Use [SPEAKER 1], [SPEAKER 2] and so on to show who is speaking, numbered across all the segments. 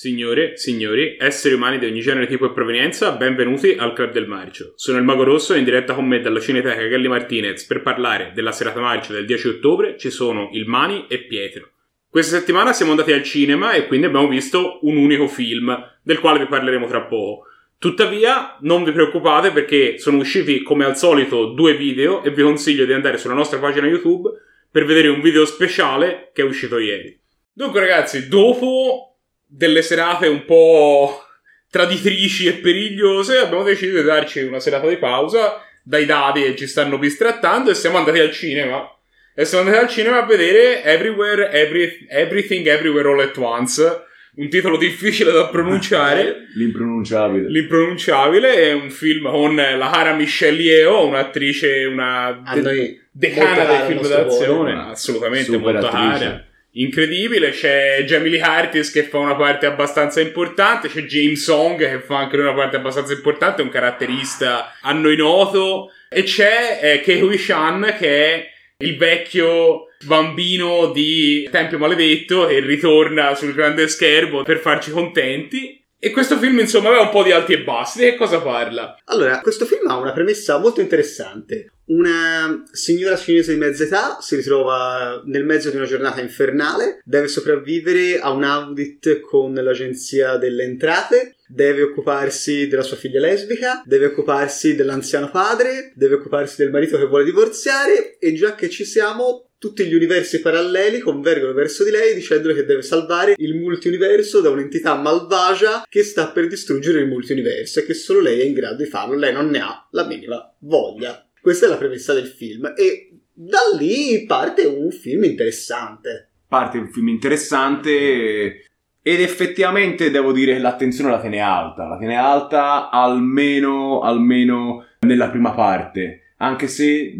[SPEAKER 1] Signore, signori, esseri umani di ogni genere, tipo e provenienza, benvenuti al Club del Marcio. Sono il Mago Rosso e in diretta con me dalla Cineteca Galli Martinez per parlare della serata marcio del 10 ottobre ci sono il Mani e Pietro. Questa settimana siamo andati al cinema e quindi abbiamo visto un unico film, del quale vi parleremo tra poco. Tuttavia, non vi preoccupate perché sono usciti come al solito due video e vi consiglio di andare sulla nostra pagina YouTube per vedere un video speciale che è uscito ieri. Dunque ragazzi, dopo delle serate un po' traditrici e perigliose, abbiamo deciso di darci una serata di pausa dai dadi che ci stanno bistrattando e siamo andati al cinema. E siamo andati al cinema a vedere Everywhere, Every, Everything Everywhere All at Once. Un titolo difficile da pronunciare.
[SPEAKER 2] L'impronunciabile.
[SPEAKER 1] L'impronunciabile è un film con la cara Michelle Yeoh, un'attrice, una
[SPEAKER 3] de-
[SPEAKER 1] decana dei film d'azione. Assolutamente
[SPEAKER 2] Super
[SPEAKER 1] molto
[SPEAKER 2] attrice.
[SPEAKER 1] cara incredibile. C'è Jamie Lee Curtis che fa una parte abbastanza importante. C'è James Song che fa anche una parte abbastanza importante, un caratterista a noi noto. E c'è eh, Kei Shan che è il vecchio bambino di Tempio Maledetto che ritorna sul grande schermo per farci contenti. E questo film, insomma, aveva un po' di alti e bassi. Di che cosa parla?
[SPEAKER 3] Allora, questo film ha una premessa molto interessante. Una signora cinese di mezza età si ritrova nel mezzo di una giornata infernale, deve sopravvivere a un audit con l'agenzia delle entrate, deve occuparsi della sua figlia lesbica, deve occuparsi dell'anziano padre, deve occuparsi del marito che vuole divorziare e già che ci siamo tutti gli universi paralleli convergono verso di lei dicendole che deve salvare il multiuniverso da un'entità malvagia che sta per distruggere il multiuniverso e che solo lei è in grado di farlo. Lei non ne ha la minima voglia. Questa è la premessa del film e da lì parte un film interessante.
[SPEAKER 2] Parte un film interessante ed effettivamente devo dire che l'attenzione la tiene alta. La tiene alta almeno, almeno nella prima parte. Anche se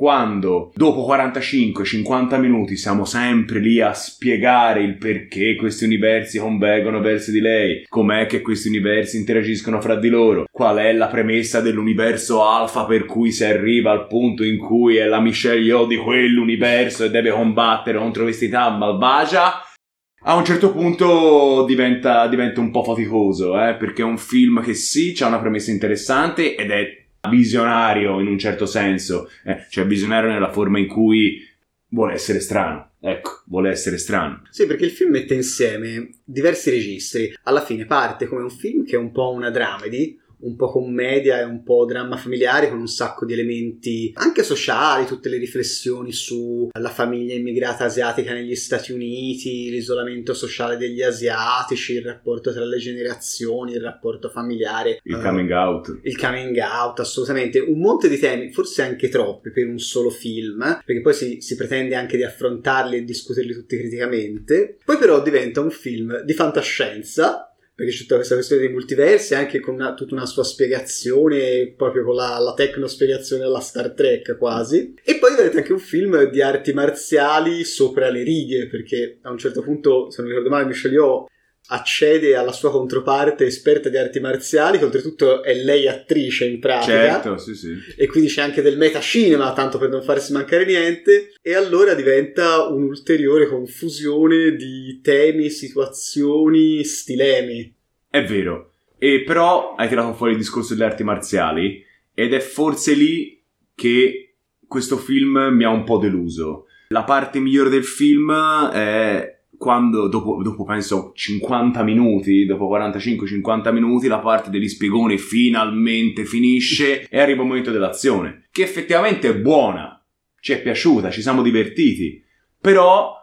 [SPEAKER 2] quando dopo 45-50 minuti siamo sempre lì a spiegare il perché questi universi convergono verso di lei, com'è che questi universi interagiscono fra di loro, qual è la premessa dell'universo alfa per cui si arriva al punto in cui è la Michelle Yeoh di quell'universo e deve combattere contro quest'età malvagia, a un certo punto diventa, diventa un po' faticoso, eh, perché è un film che sì, ha una premessa interessante ed è visionario in un certo senso, eh, cioè visionario nella forma in cui vuole essere strano. Ecco, vuole essere strano.
[SPEAKER 3] Sì, perché il film mette insieme diversi registri. Alla fine parte come un film che è un po' una dramedy, un po' commedia e un po' dramma familiare con un sacco di elementi anche sociali, tutte le riflessioni sulla famiglia immigrata asiatica negli Stati Uniti, l'isolamento sociale degli asiatici, il rapporto tra le generazioni, il rapporto familiare.
[SPEAKER 2] Il
[SPEAKER 3] eh,
[SPEAKER 2] coming out.
[SPEAKER 3] il coming out, assolutamente, un monte di temi, forse anche troppi per un solo film, perché poi si, si pretende anche di affrontarli e discuterli tutti criticamente. Poi però diventa un film di fantascienza, perché c'è tutta questa questione dei multiversi, anche con una- tutta una sua spiegazione, proprio con la, la tecnospiegazione alla Star Trek quasi. E poi diventa anche un film di arti marziali sopra le righe, perché a un certo punto, se non ricordo male, Michelle Yeoh accede alla sua controparte esperta di arti marziali, che oltretutto è lei attrice in pratica.
[SPEAKER 2] Certo, sì, sì.
[SPEAKER 3] E quindi c'è anche del metacinema, tanto per non farsi mancare niente. E allora diventa un'ulteriore confusione di temi, situazioni, stilemi.
[SPEAKER 2] È vero. E però hai tirato fuori il discorso delle arti marziali ed è forse lì che questo film mi ha un po' deluso. La parte migliore del film è quando, dopo, dopo penso 50 minuti, dopo 45-50 minuti, la parte degli spiegoni finalmente finisce e arriva il momento dell'azione, che effettivamente è buona, ci è piaciuta, ci siamo divertiti, però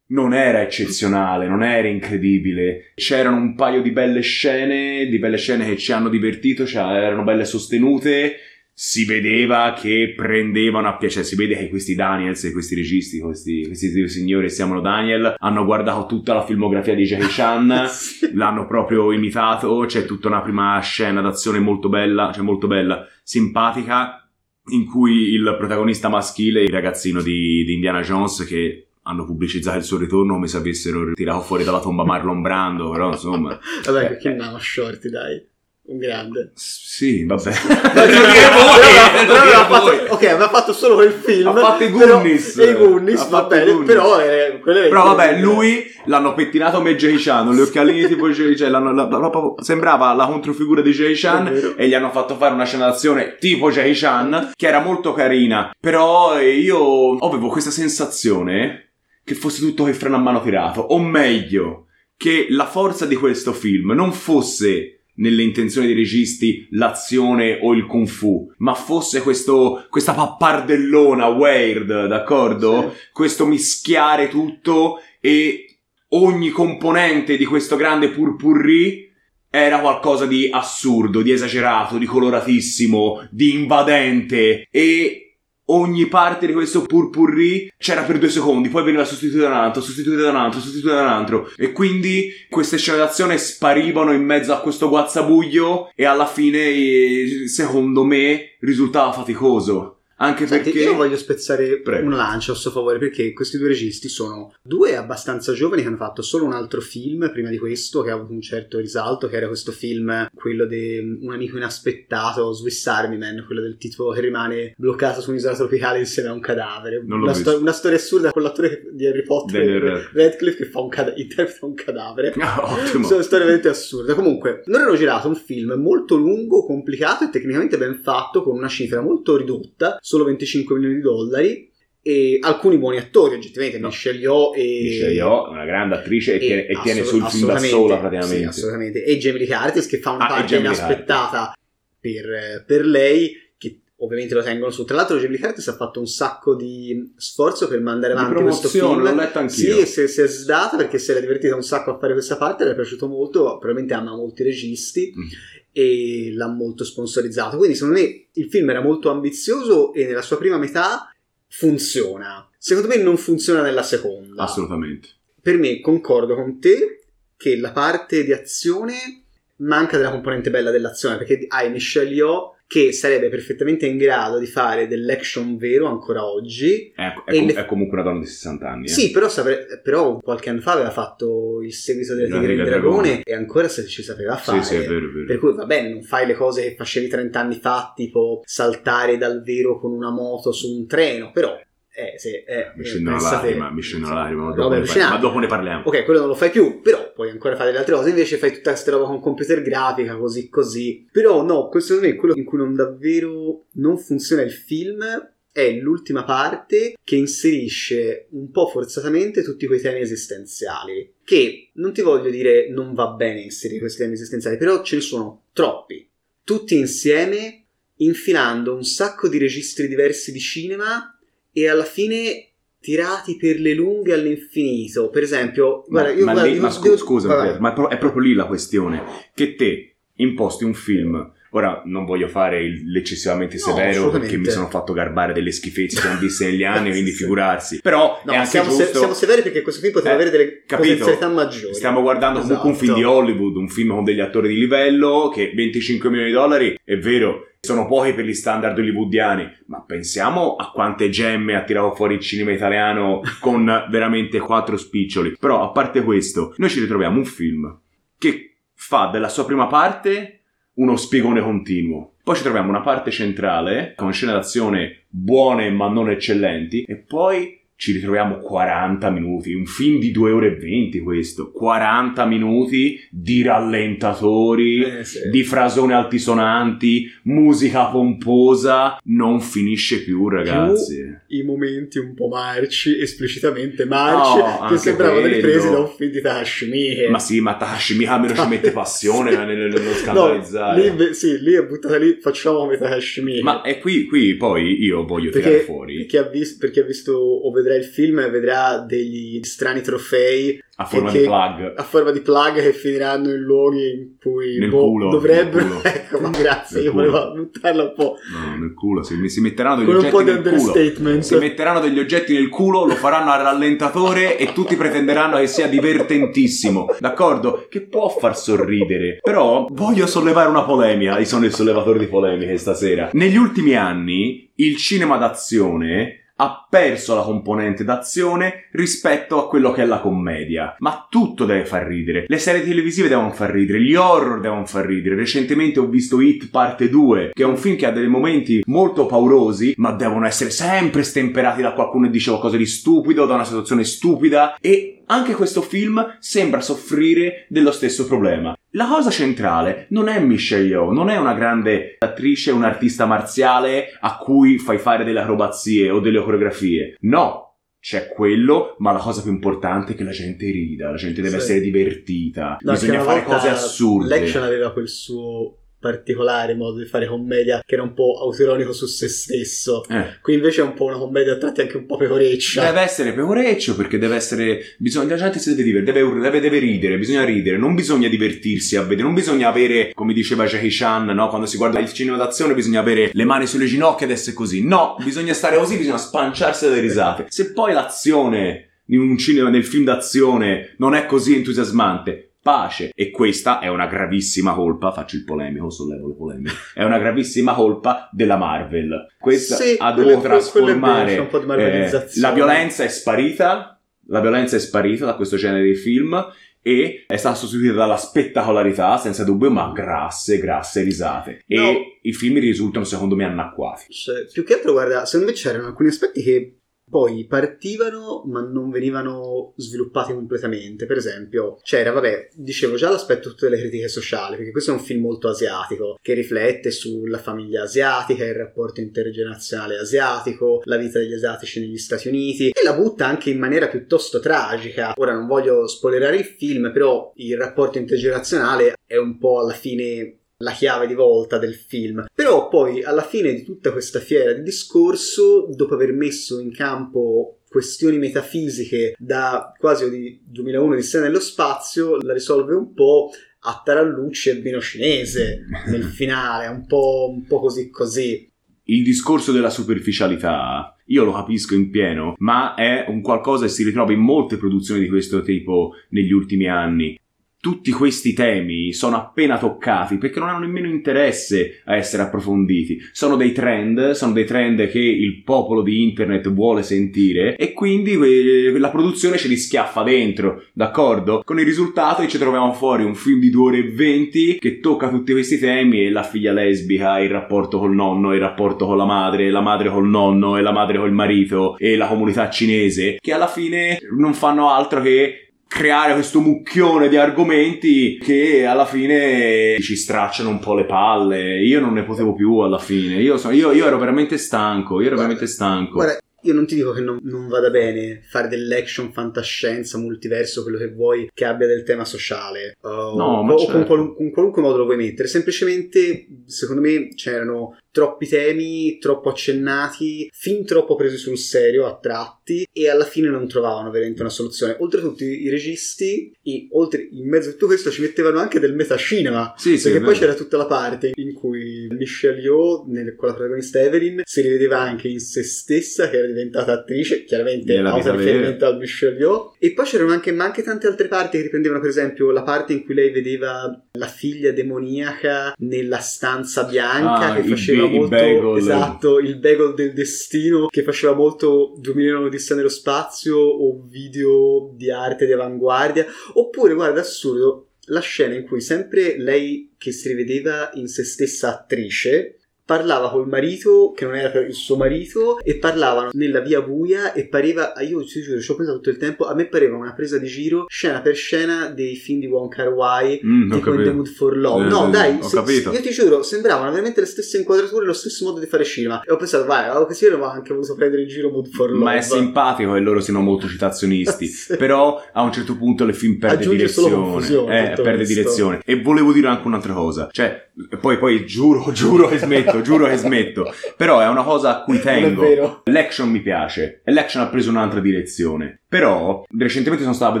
[SPEAKER 2] non era eccezionale, non era incredibile. C'erano un paio di belle scene, di belle scene che ci hanno divertito, cioè erano belle sostenute. Si vedeva che prendevano a piacere, si vede che questi Daniels e questi registi, questi, questi due signori si chiamano Daniel, hanno guardato tutta la filmografia di Jackie Chan,
[SPEAKER 3] Sì.
[SPEAKER 2] l'hanno proprio imitato, c'è tutta una prima scena d'azione molto bella, cioè molto bella, simpatica, in cui il protagonista maschile, il ragazzino di, di Indiana Jones, che hanno pubblicizzato il suo ritorno come se avessero tirato fuori dalla tomba Marlon Brando, però insomma...
[SPEAKER 3] Vabbè, perché andiamo a shorty, dai. Un grande.
[SPEAKER 2] Sì, vabbè.
[SPEAKER 3] Però- però- però ok, aveva fatto solo quel film.
[SPEAKER 2] Ha fatto i
[SPEAKER 3] però-
[SPEAKER 2] Goonies.
[SPEAKER 3] E i Goonies, va bene. Però, eh,
[SPEAKER 2] Però vabbè, lui l'hanno pettinato come Jay Chan, le occhialini tipo Jay Chan, l'hanno- la- proprio- sembrava la controfigura di Jay Chan e gli hanno fatto fare una scena d'azione tipo Jay Chan, che era molto carina. Però eh, io avevo questa sensazione che fosse tutto che freno a mano tirato, o meglio, che la forza di questo film non fosse nelle intenzioni dei registi l'azione o il kung fu, ma fosse questo, questa pappardellona weird, d'accordo?
[SPEAKER 3] Sì.
[SPEAKER 2] questo mischiare tutto e ogni componente di questo grande purpurri era qualcosa di assurdo, di esagerato, di coloratissimo, di invadente e ogni parte di questo purpurri c'era per due secondi, poi veniva sostituita da un altro, sostituita da un altro, sostituita da un altro e quindi queste scene d'azione sparivano in mezzo a questo guazzabuglio e alla fine eh, secondo me risultava faticoso. Anche
[SPEAKER 3] Senti,
[SPEAKER 2] perché
[SPEAKER 3] io voglio spezzare
[SPEAKER 2] Prego.
[SPEAKER 3] una lancia a suo favore perché questi due registi sono due abbastanza giovani che hanno fatto solo un altro film prima di questo che ha avuto un certo risalto, che era questo film, quello di un amico inaspettato, Swiss Army Man, quello del tipo che rimane bloccato su un'isola tropicale insieme a un cadavere. Una,
[SPEAKER 2] visto.
[SPEAKER 3] una storia assurda con l'attore di Harry Potter,
[SPEAKER 2] Daniel
[SPEAKER 3] Radcliffe, che fa un cada- interpreta un cadavere.
[SPEAKER 2] Ah, ottimo.
[SPEAKER 3] Sono storie veramente assurde. Comunque, loro hanno girato un film molto lungo, complicato e tecnicamente ben fatto, con una cifra molto ridotta, solo 25 milioni di dollari. E alcuni buoni attori, oggettivamente,
[SPEAKER 2] No.
[SPEAKER 3] Michelle Yeoh e.
[SPEAKER 2] Michelle Yeoh, una grande attrice e, tiene, e tiene sul film da sola
[SPEAKER 3] Sì,
[SPEAKER 2] praticamente.
[SPEAKER 3] assolutamente. E Jamie Lee Curtis che fa una
[SPEAKER 2] Ah, e
[SPEAKER 3] parte inaspettata per, per lei, che ovviamente lo tengono su. Tra l'altro, Jamie Lee Curtis ha fatto un sacco di sforzo per mandare avanti questo film.
[SPEAKER 2] l'ho letto anch'io.
[SPEAKER 3] Sì, e si, si è sdata perché si era divertita un sacco a fare questa parte, le è piaciuto molto, probabilmente ama molti registi
[SPEAKER 2] Mm.
[SPEAKER 3] E l'ha molto sponsorizzato. Quindi secondo me il film era molto ambizioso e nella sua prima metà funziona. Secondo me non funziona nella seconda.
[SPEAKER 2] Assolutamente.
[SPEAKER 3] Per me concordo con te che la parte di azione manca della componente bella dell'azione perché hai Michelle Yeoh che sarebbe perfettamente in grado di fare dell'action vero ancora oggi
[SPEAKER 2] È, è com-
[SPEAKER 3] le-
[SPEAKER 2] è comunque una donna di 60 anni. eh.
[SPEAKER 3] sì, però, sapre- però qualche anno fa aveva fatto il seguito della
[SPEAKER 2] La
[SPEAKER 3] Tigre il Dragone
[SPEAKER 2] Dragone.
[SPEAKER 3] e ancora se ci sapeva fare.
[SPEAKER 2] sì, sì, è vero, è vero.
[SPEAKER 3] Per cui va bene, non fai le cose che facevi 30 anni fa, tipo saltare dal vero con una moto su un treno, però... Eh, sì, eh,
[SPEAKER 2] Mi scende una lacrima, mi scende una lacrima, ma dopo, ne ma dopo ne parliamo.
[SPEAKER 3] Ok, quello non lo fai più, però puoi ancora fare delle altre cose. Invece fai tutta questa roba con computer grafica, così così. Però no, questo secondo me è quello in cui non davvero non funziona il film. È l'ultima parte che inserisce un po' forzatamente tutti quei temi esistenziali. Che non ti voglio dire non va bene inserire questi temi esistenziali, però ce ne sono troppi. Tutti insieme, infilando un sacco di registri diversi di cinema e alla fine tirati per le lunghe all'infinito. Per esempio,
[SPEAKER 2] Ma,
[SPEAKER 3] guarda, io
[SPEAKER 2] ma
[SPEAKER 3] guarda,
[SPEAKER 2] lì-
[SPEAKER 3] devo-
[SPEAKER 2] ma scu-
[SPEAKER 3] devo-
[SPEAKER 2] scusa, ma è proprio lì la questione. Che te imposti un film. Ora non voglio fare l'eccessivamente
[SPEAKER 3] No,
[SPEAKER 2] severo perché mi sono fatto garbare delle schifezze che hanno viste negli anni, quindi figurarsi. Però
[SPEAKER 3] No,
[SPEAKER 2] è anche
[SPEAKER 3] siamo, se-
[SPEAKER 2] giusto.
[SPEAKER 3] siamo severi perché questo film poteva
[SPEAKER 2] Eh,
[SPEAKER 3] avere delle
[SPEAKER 2] capito?
[SPEAKER 3] potenzialità maggiori.
[SPEAKER 2] Stiamo guardando comunque un film di
[SPEAKER 3] Esatto.
[SPEAKER 2] Hollywood, un film con degli attori di livello che 25 milioni di dollari, è vero, sono pochi per gli standard hollywoodiani, ma pensiamo a quante gemme ha tirato fuori il cinema italiano con veramente quattro spiccioli. Però a parte questo, noi ci ritroviamo un film che fa della sua prima parte uno spiegone continuo. Poi ci troviamo una parte centrale con scene d'azione buone ma non eccellenti e poi ci ritroviamo 40 minuti, un film di 2 ore e 20 questo, 40 minuti di rallentatori,
[SPEAKER 3] Eh, sì.
[SPEAKER 2] di frasone altisonanti, musica pomposa, non finisce più ragazzi.
[SPEAKER 3] I momenti un po' marci, esplicitamente marci,
[SPEAKER 2] No,
[SPEAKER 3] che sembravano ripresi da un film di Takashi Miike.
[SPEAKER 2] Ma sì, ma Miike almeno ci mette passione nel- nel- nello
[SPEAKER 3] No,
[SPEAKER 2] scandalizzare.
[SPEAKER 3] lì, sì, lì è buttata lì, facciamo come Takashi Miike.
[SPEAKER 2] Ma è qui, qui poi io voglio tirare
[SPEAKER 3] perché,
[SPEAKER 2] fuori
[SPEAKER 3] per chi ha vis- per chi ha visto o vedrà il film vedrà degli strani trofei
[SPEAKER 2] a forma
[SPEAKER 3] che-
[SPEAKER 2] di plug.
[SPEAKER 3] a forma di plug che finiranno in luoghi in cui
[SPEAKER 2] Nel
[SPEAKER 3] boh,
[SPEAKER 2] culo,
[SPEAKER 3] dovrebbero ecco ma grazie
[SPEAKER 2] Nel
[SPEAKER 3] io
[SPEAKER 2] culo.
[SPEAKER 3] volevo buttarla un po'
[SPEAKER 2] No, nel culo, si, si metteranno degli
[SPEAKER 3] con un po'
[SPEAKER 2] oggetti nel culo. Si metteranno degli oggetti nel culo, lo faranno al rallentatore e tutti pretenderanno che sia divertentissimo, d'accordo? Che può far sorridere. Però voglio sollevare una polemica, io sono il sollevatore di polemiche stasera. Negli ultimi anni il cinema d'azione ha perso la componente d'azione rispetto a quello che è la commedia. Ma tutto deve far ridere. Le serie televisive devono far ridere, gli horror devono far ridere. Recentemente ho visto Hit parte 2, che è un film che ha dei momenti molto paurosi, ma devono essere sempre stemperati da qualcuno che dice qualcosa di stupido, da una situazione stupida e anche questo film sembra soffrire dello stesso problema. La cosa centrale non è Michelle Yeoh, non è una grande attrice, un'artista marziale a cui fai fare delle acrobazie o delle coreografie. No, c'è quello, ma la cosa più importante è che la gente rida, la gente deve
[SPEAKER 3] Sì.
[SPEAKER 2] essere divertita,
[SPEAKER 3] No,
[SPEAKER 2] bisogna fare cose assurde.
[SPEAKER 3] L'action aveva quel suo particolare modo di fare commedia che era un po' autironico su se stesso.
[SPEAKER 2] Eh.
[SPEAKER 3] Qui invece è un po' una commedia a tratti anche un po' pecoreccia.
[SPEAKER 2] Deve essere pecoreccio perché deve essere. Bisogna, la gente si deve divertire, deve, deve, deve ridere, bisogna ridere, non bisogna divertirsi a vedere, non bisogna avere, come diceva Jackie Chan, no? Quando si guarda il cinema d'azione bisogna avere le mani sulle ginocchia ed essere così. No, bisogna stare così, bisogna spanciarsi dalle risate. Se poi l'azione in un cinema, nel film d'azione non è così entusiasmante. Pace, e questa è una gravissima colpa. Faccio il polemico, sollevo le polemiche. È una gravissima colpa della Marvel. Questa
[SPEAKER 3] Sì,
[SPEAKER 2] ha dovuto trasformare
[SPEAKER 3] di
[SPEAKER 2] eh, la violenza è sparita, la violenza è sparita da questo genere di film e è stata sostituita dalla spettacolarità, senza dubbio, ma grasse, grasse risate.
[SPEAKER 3] No.
[SPEAKER 2] E i film risultano, secondo me, annacquati.
[SPEAKER 3] Cioè, più che altro, guarda, secondo me c'erano alcuni aspetti che poi partivano ma non venivano sviluppati completamente. Per esempio, c'era, vabbè, dicevo già l'aspetto tutto delle critiche sociali, perché questo è un film molto asiatico, che riflette sulla famiglia asiatica, il rapporto intergenerazionale asiatico, la vita degli asiatici negli Stati Uniti, e la butta anche in maniera piuttosto tragica. Ora non voglio spoilerare il film, però il rapporto intergenerazionale è un po' alla fine la chiave di volta del film. Però poi alla fine di tutta questa fiera di discorso, dopo aver messo in campo questioni metafisiche da quasi di 2001 di Sé nello spazio, la risolve un po' a tarallucce e vino cinese nel finale, un po', un po' così così.
[SPEAKER 2] Il discorso della superficialità, io lo capisco in pieno, ma è un qualcosa che si ritrova in molte produzioni di questo tipo negli ultimi anni. Tutti questi temi sono appena toccati perché non hanno nemmeno interesse a essere approfonditi. Sono dei trend, sono dei trend che il popolo di internet vuole sentire e quindi eh, la produzione ce li schiaffa dentro, d'accordo? Con il risultato che ci troviamo fuori un film di 2 ore e 20 che tocca tutti questi temi e la figlia lesbica, il rapporto col nonno, il rapporto con la madre, la madre col nonno e la madre col marito e la comunità cinese che alla fine non fanno altro che creare questo mucchione di argomenti che alla fine ci stracciano un po' le palle. Io non ne potevo più alla fine. Io, so- io- io ero veramente stanco. Io ero
[SPEAKER 3] Guarda,
[SPEAKER 2] veramente stanco.
[SPEAKER 3] Guarda, io non ti dico che non, non vada bene fare dell'action, fantascienza, multiverso, quello che vuoi, che abbia del tema sociale. uh,
[SPEAKER 2] No,
[SPEAKER 3] o
[SPEAKER 2] ma
[SPEAKER 3] o
[SPEAKER 2] certo.
[SPEAKER 3] con, qualun- con qualunque modo lo vuoi mettere. Semplicemente, secondo me, c'erano troppi temi, troppo accennati, fin troppo presi sul serio a tratti e alla fine non trovavano veramente una soluzione. Oltretutto i, registi, e oltre, in mezzo a tutto questo, ci mettevano anche del metacinema.
[SPEAKER 2] Sì, sì,
[SPEAKER 3] Perché
[SPEAKER 2] è
[SPEAKER 3] poi c'era tutta la parte in cui Michelle Yeoh, nel- con la protagonista Evelyn, si rivedeva anche in se stessa, che era diventata attrice, chiaramente
[SPEAKER 2] Nella vita
[SPEAKER 3] riferimento a Michelle Yeoh. E poi c'erano anche, ma anche tante altre parti che riprendevano, per esempio, la parte in cui lei vedeva la figlia demoniaca nella stanza bianca,
[SPEAKER 2] Ah,
[SPEAKER 3] che
[SPEAKER 2] il
[SPEAKER 3] faceva molto...
[SPEAKER 2] bagel.
[SPEAKER 3] Esatto, il bagel del destino, che faceva molto 2001 Odissea nello spazio o video di arte di avanguardia. Oppure, guarda, assurdo, la scena in cui sempre lei che si rivedeva in se stessa attrice parlava col marito che non era il suo marito e parlavano nella via buia e pareva ah, io ti giuro ci ho pensato tutto il tempo a me pareva una presa di giro scena per scena dei film di Wong Kar Wai
[SPEAKER 2] Mm,
[SPEAKER 3] tipo in The. Mood for Love
[SPEAKER 2] Eh,
[SPEAKER 3] no
[SPEAKER 2] sì,
[SPEAKER 3] dai
[SPEAKER 2] ho
[SPEAKER 3] se-
[SPEAKER 2] capito.
[SPEAKER 3] io ti giuro sembravano veramente le stesse inquadrature lo stesso modo di fare cinema e ho pensato vai avevo così ma anche voluto prendere in giro Mood for Love
[SPEAKER 2] Ma è simpatico che loro siano molto citazionisti.
[SPEAKER 3] Sì.
[SPEAKER 2] Però a un certo punto il film perde
[SPEAKER 3] Aggiunge
[SPEAKER 2] direzione. Eh, perde
[SPEAKER 3] questo.
[SPEAKER 2] direzione. E volevo dire anche un'altra cosa. Cioè, poi, poi giuro, giuro che smetto, giuro che smetto. Però è una cosa a cui tengo. L'action mi piace e l'action ha preso un'altra direzione. Però recentemente sono stato a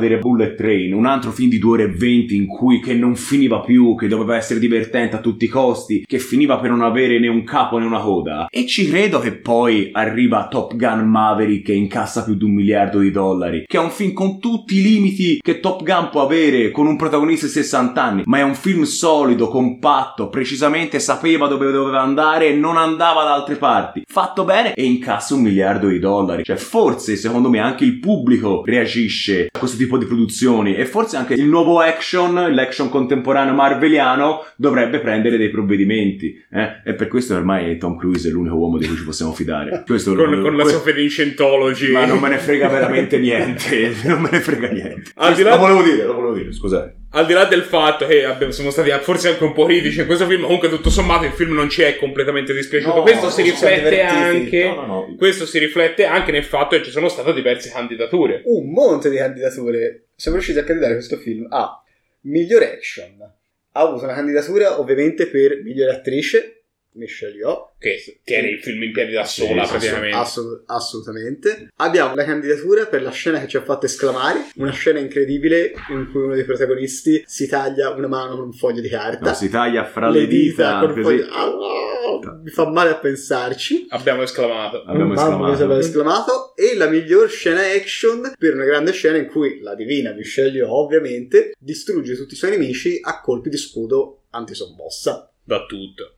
[SPEAKER 2] vedere Bullet Train, un altro film di 2 ore e 20 in cui che non finiva più, che doveva essere divertente a tutti i costi, che finiva per non avere né un capo né una coda. E ci credo che poi arriva Top Gun Maverick che incassa più di un miliardo di dollari, che è un film con tutti i limiti che Top Gun può avere con un protagonista di 60 anni, ma è un film solido, compatto, precisamente sapeva dove doveva andare e non andava da altre parti. Fatto bene e incassa un miliardo di dollari. Cioè forse secondo me anche il pubblico pubblico reagisce a questo tipo di produzioni e forse anche il nuovo action, l'action contemporaneo marveliano dovrebbe prendere dei provvedimenti eh? e per questo ormai Tom Cruise è l'unico uomo di cui ci possiamo fidare.
[SPEAKER 1] Questo con, lo, con la sua fede in Scientology.
[SPEAKER 2] Ma non me ne frega veramente niente, non me ne frega niente. Al di là... Lo volevo dire, lo volevo dire, scusate
[SPEAKER 1] al di là del fatto che abbiamo, siamo stati forse anche un po' critici in questo film, comunque tutto sommato il film non ci è completamente dispiaciuto. No, questo si riflette anche. No, questo si riflette anche nel fatto che ci sono state diverse candidature.
[SPEAKER 3] Un monte di candidature. Siamo riusciti a candidare questo film a miglior action. Ha avuto una candidatura ovviamente per migliore attrice, Michelle Yeoh
[SPEAKER 1] che tiene il film in piedi da sola sì, praticamente.
[SPEAKER 3] Assolut- assolutamente. Abbiamo la candidatura per la scena che ci ha fatto esclamare una scena incredibile in cui uno dei protagonisti si taglia una mano con un foglio di carta.
[SPEAKER 2] No, si taglia fra le, le dita, dita
[SPEAKER 3] foglio... ah, mi fa male a pensarci.
[SPEAKER 1] Abbiamo esclamato.
[SPEAKER 2] Abbiamo esclamato.
[SPEAKER 3] esclamato. E la miglior scena action per una grande scena in cui la divina Michelle Yeoh ovviamente distrugge tutti i suoi nemici a colpi di scudo antisommossa.
[SPEAKER 1] Da tutto.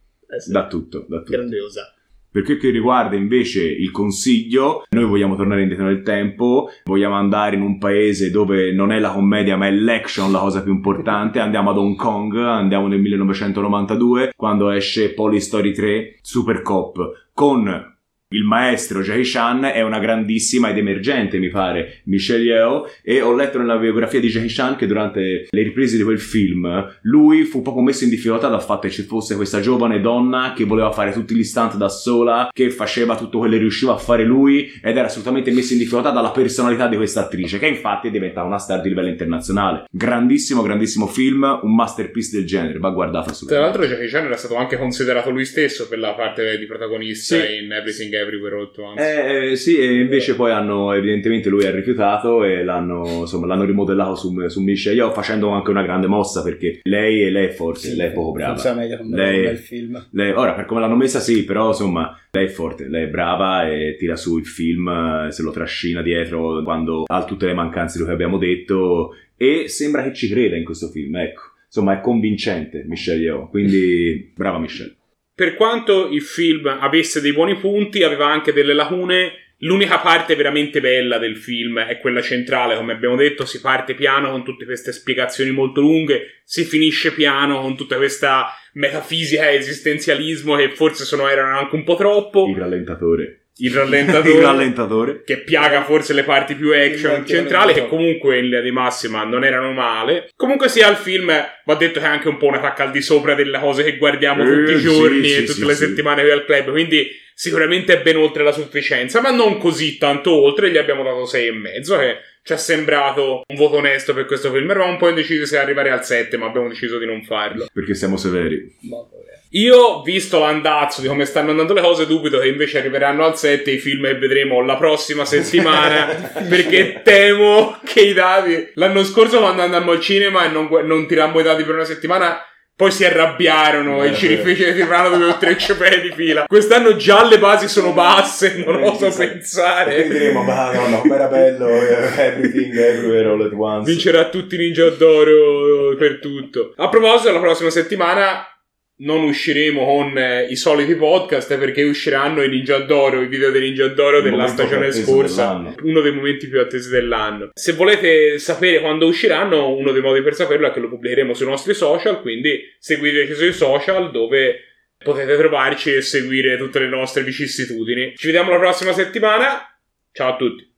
[SPEAKER 2] Da tutto, da tutto.
[SPEAKER 3] Grandiosa.
[SPEAKER 2] Per quel che riguarda invece il consiglio, noi vogliamo tornare indietro nel tempo, vogliamo andare in un paese dove non è la commedia ma è l'action la cosa più importante, andiamo ad Hong Kong, andiamo nel 1992 quando esce Polystory 3 Super Cop con il maestro Jackie Chan è una grandissima ed emergente, mi pare, Michelle Yeoh, e ho letto nella biografia di Jackie Chan che durante le riprese di quel film lui fu proprio messo in difficoltà dal fatto che ci fosse questa giovane donna che voleva fare tutti gli stunt da sola, che faceva tutto quello che riusciva a fare lui ed era assolutamente messo in difficoltà dalla personalità di questa attrice, che infatti è diventata una star di livello internazionale. Grandissimo, grandissimo film, un masterpiece del genere, va guardato assolutamente.
[SPEAKER 1] Tra l'altro Jackie Chan era stato anche considerato lui stesso per la parte di protagonista sì. in Everything Everywhere All At
[SPEAKER 2] Eh, eh, sì, e invece poi hanno, evidentemente lui ha rifiutato e l'hanno, insomma, l'hanno rimodellato su, su Michelle Yeoh facendo anche una grande mossa perché lei, lei è forte, sì, lei è poco brava.
[SPEAKER 3] Funziona meglio con lei, bel film.
[SPEAKER 2] Lei, ora, per come l'hanno messa sì, però insomma, lei è forte, lei è brava e tira su il film, se lo trascina dietro quando ha tutte le mancanze di cui abbiamo detto e sembra che ci creda in questo film, ecco. Insomma, è convincente Michelle Yeoh, quindi brava Michelle
[SPEAKER 1] per quanto il film avesse dei buoni punti, aveva anche delle lacune. L'unica parte veramente bella del film è quella centrale, come abbiamo detto, si parte piano con tutte queste spiegazioni molto lunghe, si finisce piano con tutta questa metafisica e esistenzialismo che forse sono, erano anche un po' troppo.
[SPEAKER 2] Il rallentatore
[SPEAKER 1] il rallentatore,
[SPEAKER 2] il rallentatore,
[SPEAKER 1] che piaga forse le parti più action centrali che comunque in linea di massima non erano male. Comunque sia il film va detto che è anche un po' una tacca al di sopra delle cose che guardiamo eh, tutti i giorni sì, e tutte sì, le settimane qui al club quindi sicuramente è ben oltre la sufficienza ma non così tanto oltre gli abbiamo dato 6 e mezzo che ci è sembrato un voto onesto per questo film. Eravamo un po' indecisi se arrivare al 7 ma abbiamo deciso di non farlo.
[SPEAKER 2] Perché siamo severi
[SPEAKER 1] io, visto l'andazzo di come stanno andando le cose, dubito che invece arriveranno al 7 i film che vedremo la prossima settimana. perché temo che i dati. L'anno scorso, quando andammo al cinema e non, non tirammo i dati per una settimana. Poi si arrabbiarono eh, e ci rifece firmare dovevo tre cepere di fila. Quest'anno già le basi sono basse, non oso pensare.
[SPEAKER 2] E diremo, ma no, no, era bello, everything, everywhere, all at once.
[SPEAKER 1] Vincerà tutti Ninja d'Oro per tutto. A proposito, la prossima settimana non usciremo con eh, i soliti podcast perché usciranno i Ninja d'Oro, i video dei Ninja d'Oro Il della stagione scorsa, dell'anno. uno dei momenti più attesi dell'anno. Se volete sapere quando usciranno, uno dei modi per saperlo è che lo pubblicheremo sui nostri social, quindi seguiteci sui social dove potete trovarci e seguire tutte le nostre vicissitudini. Ci vediamo la prossima settimana. Ciao a tutti.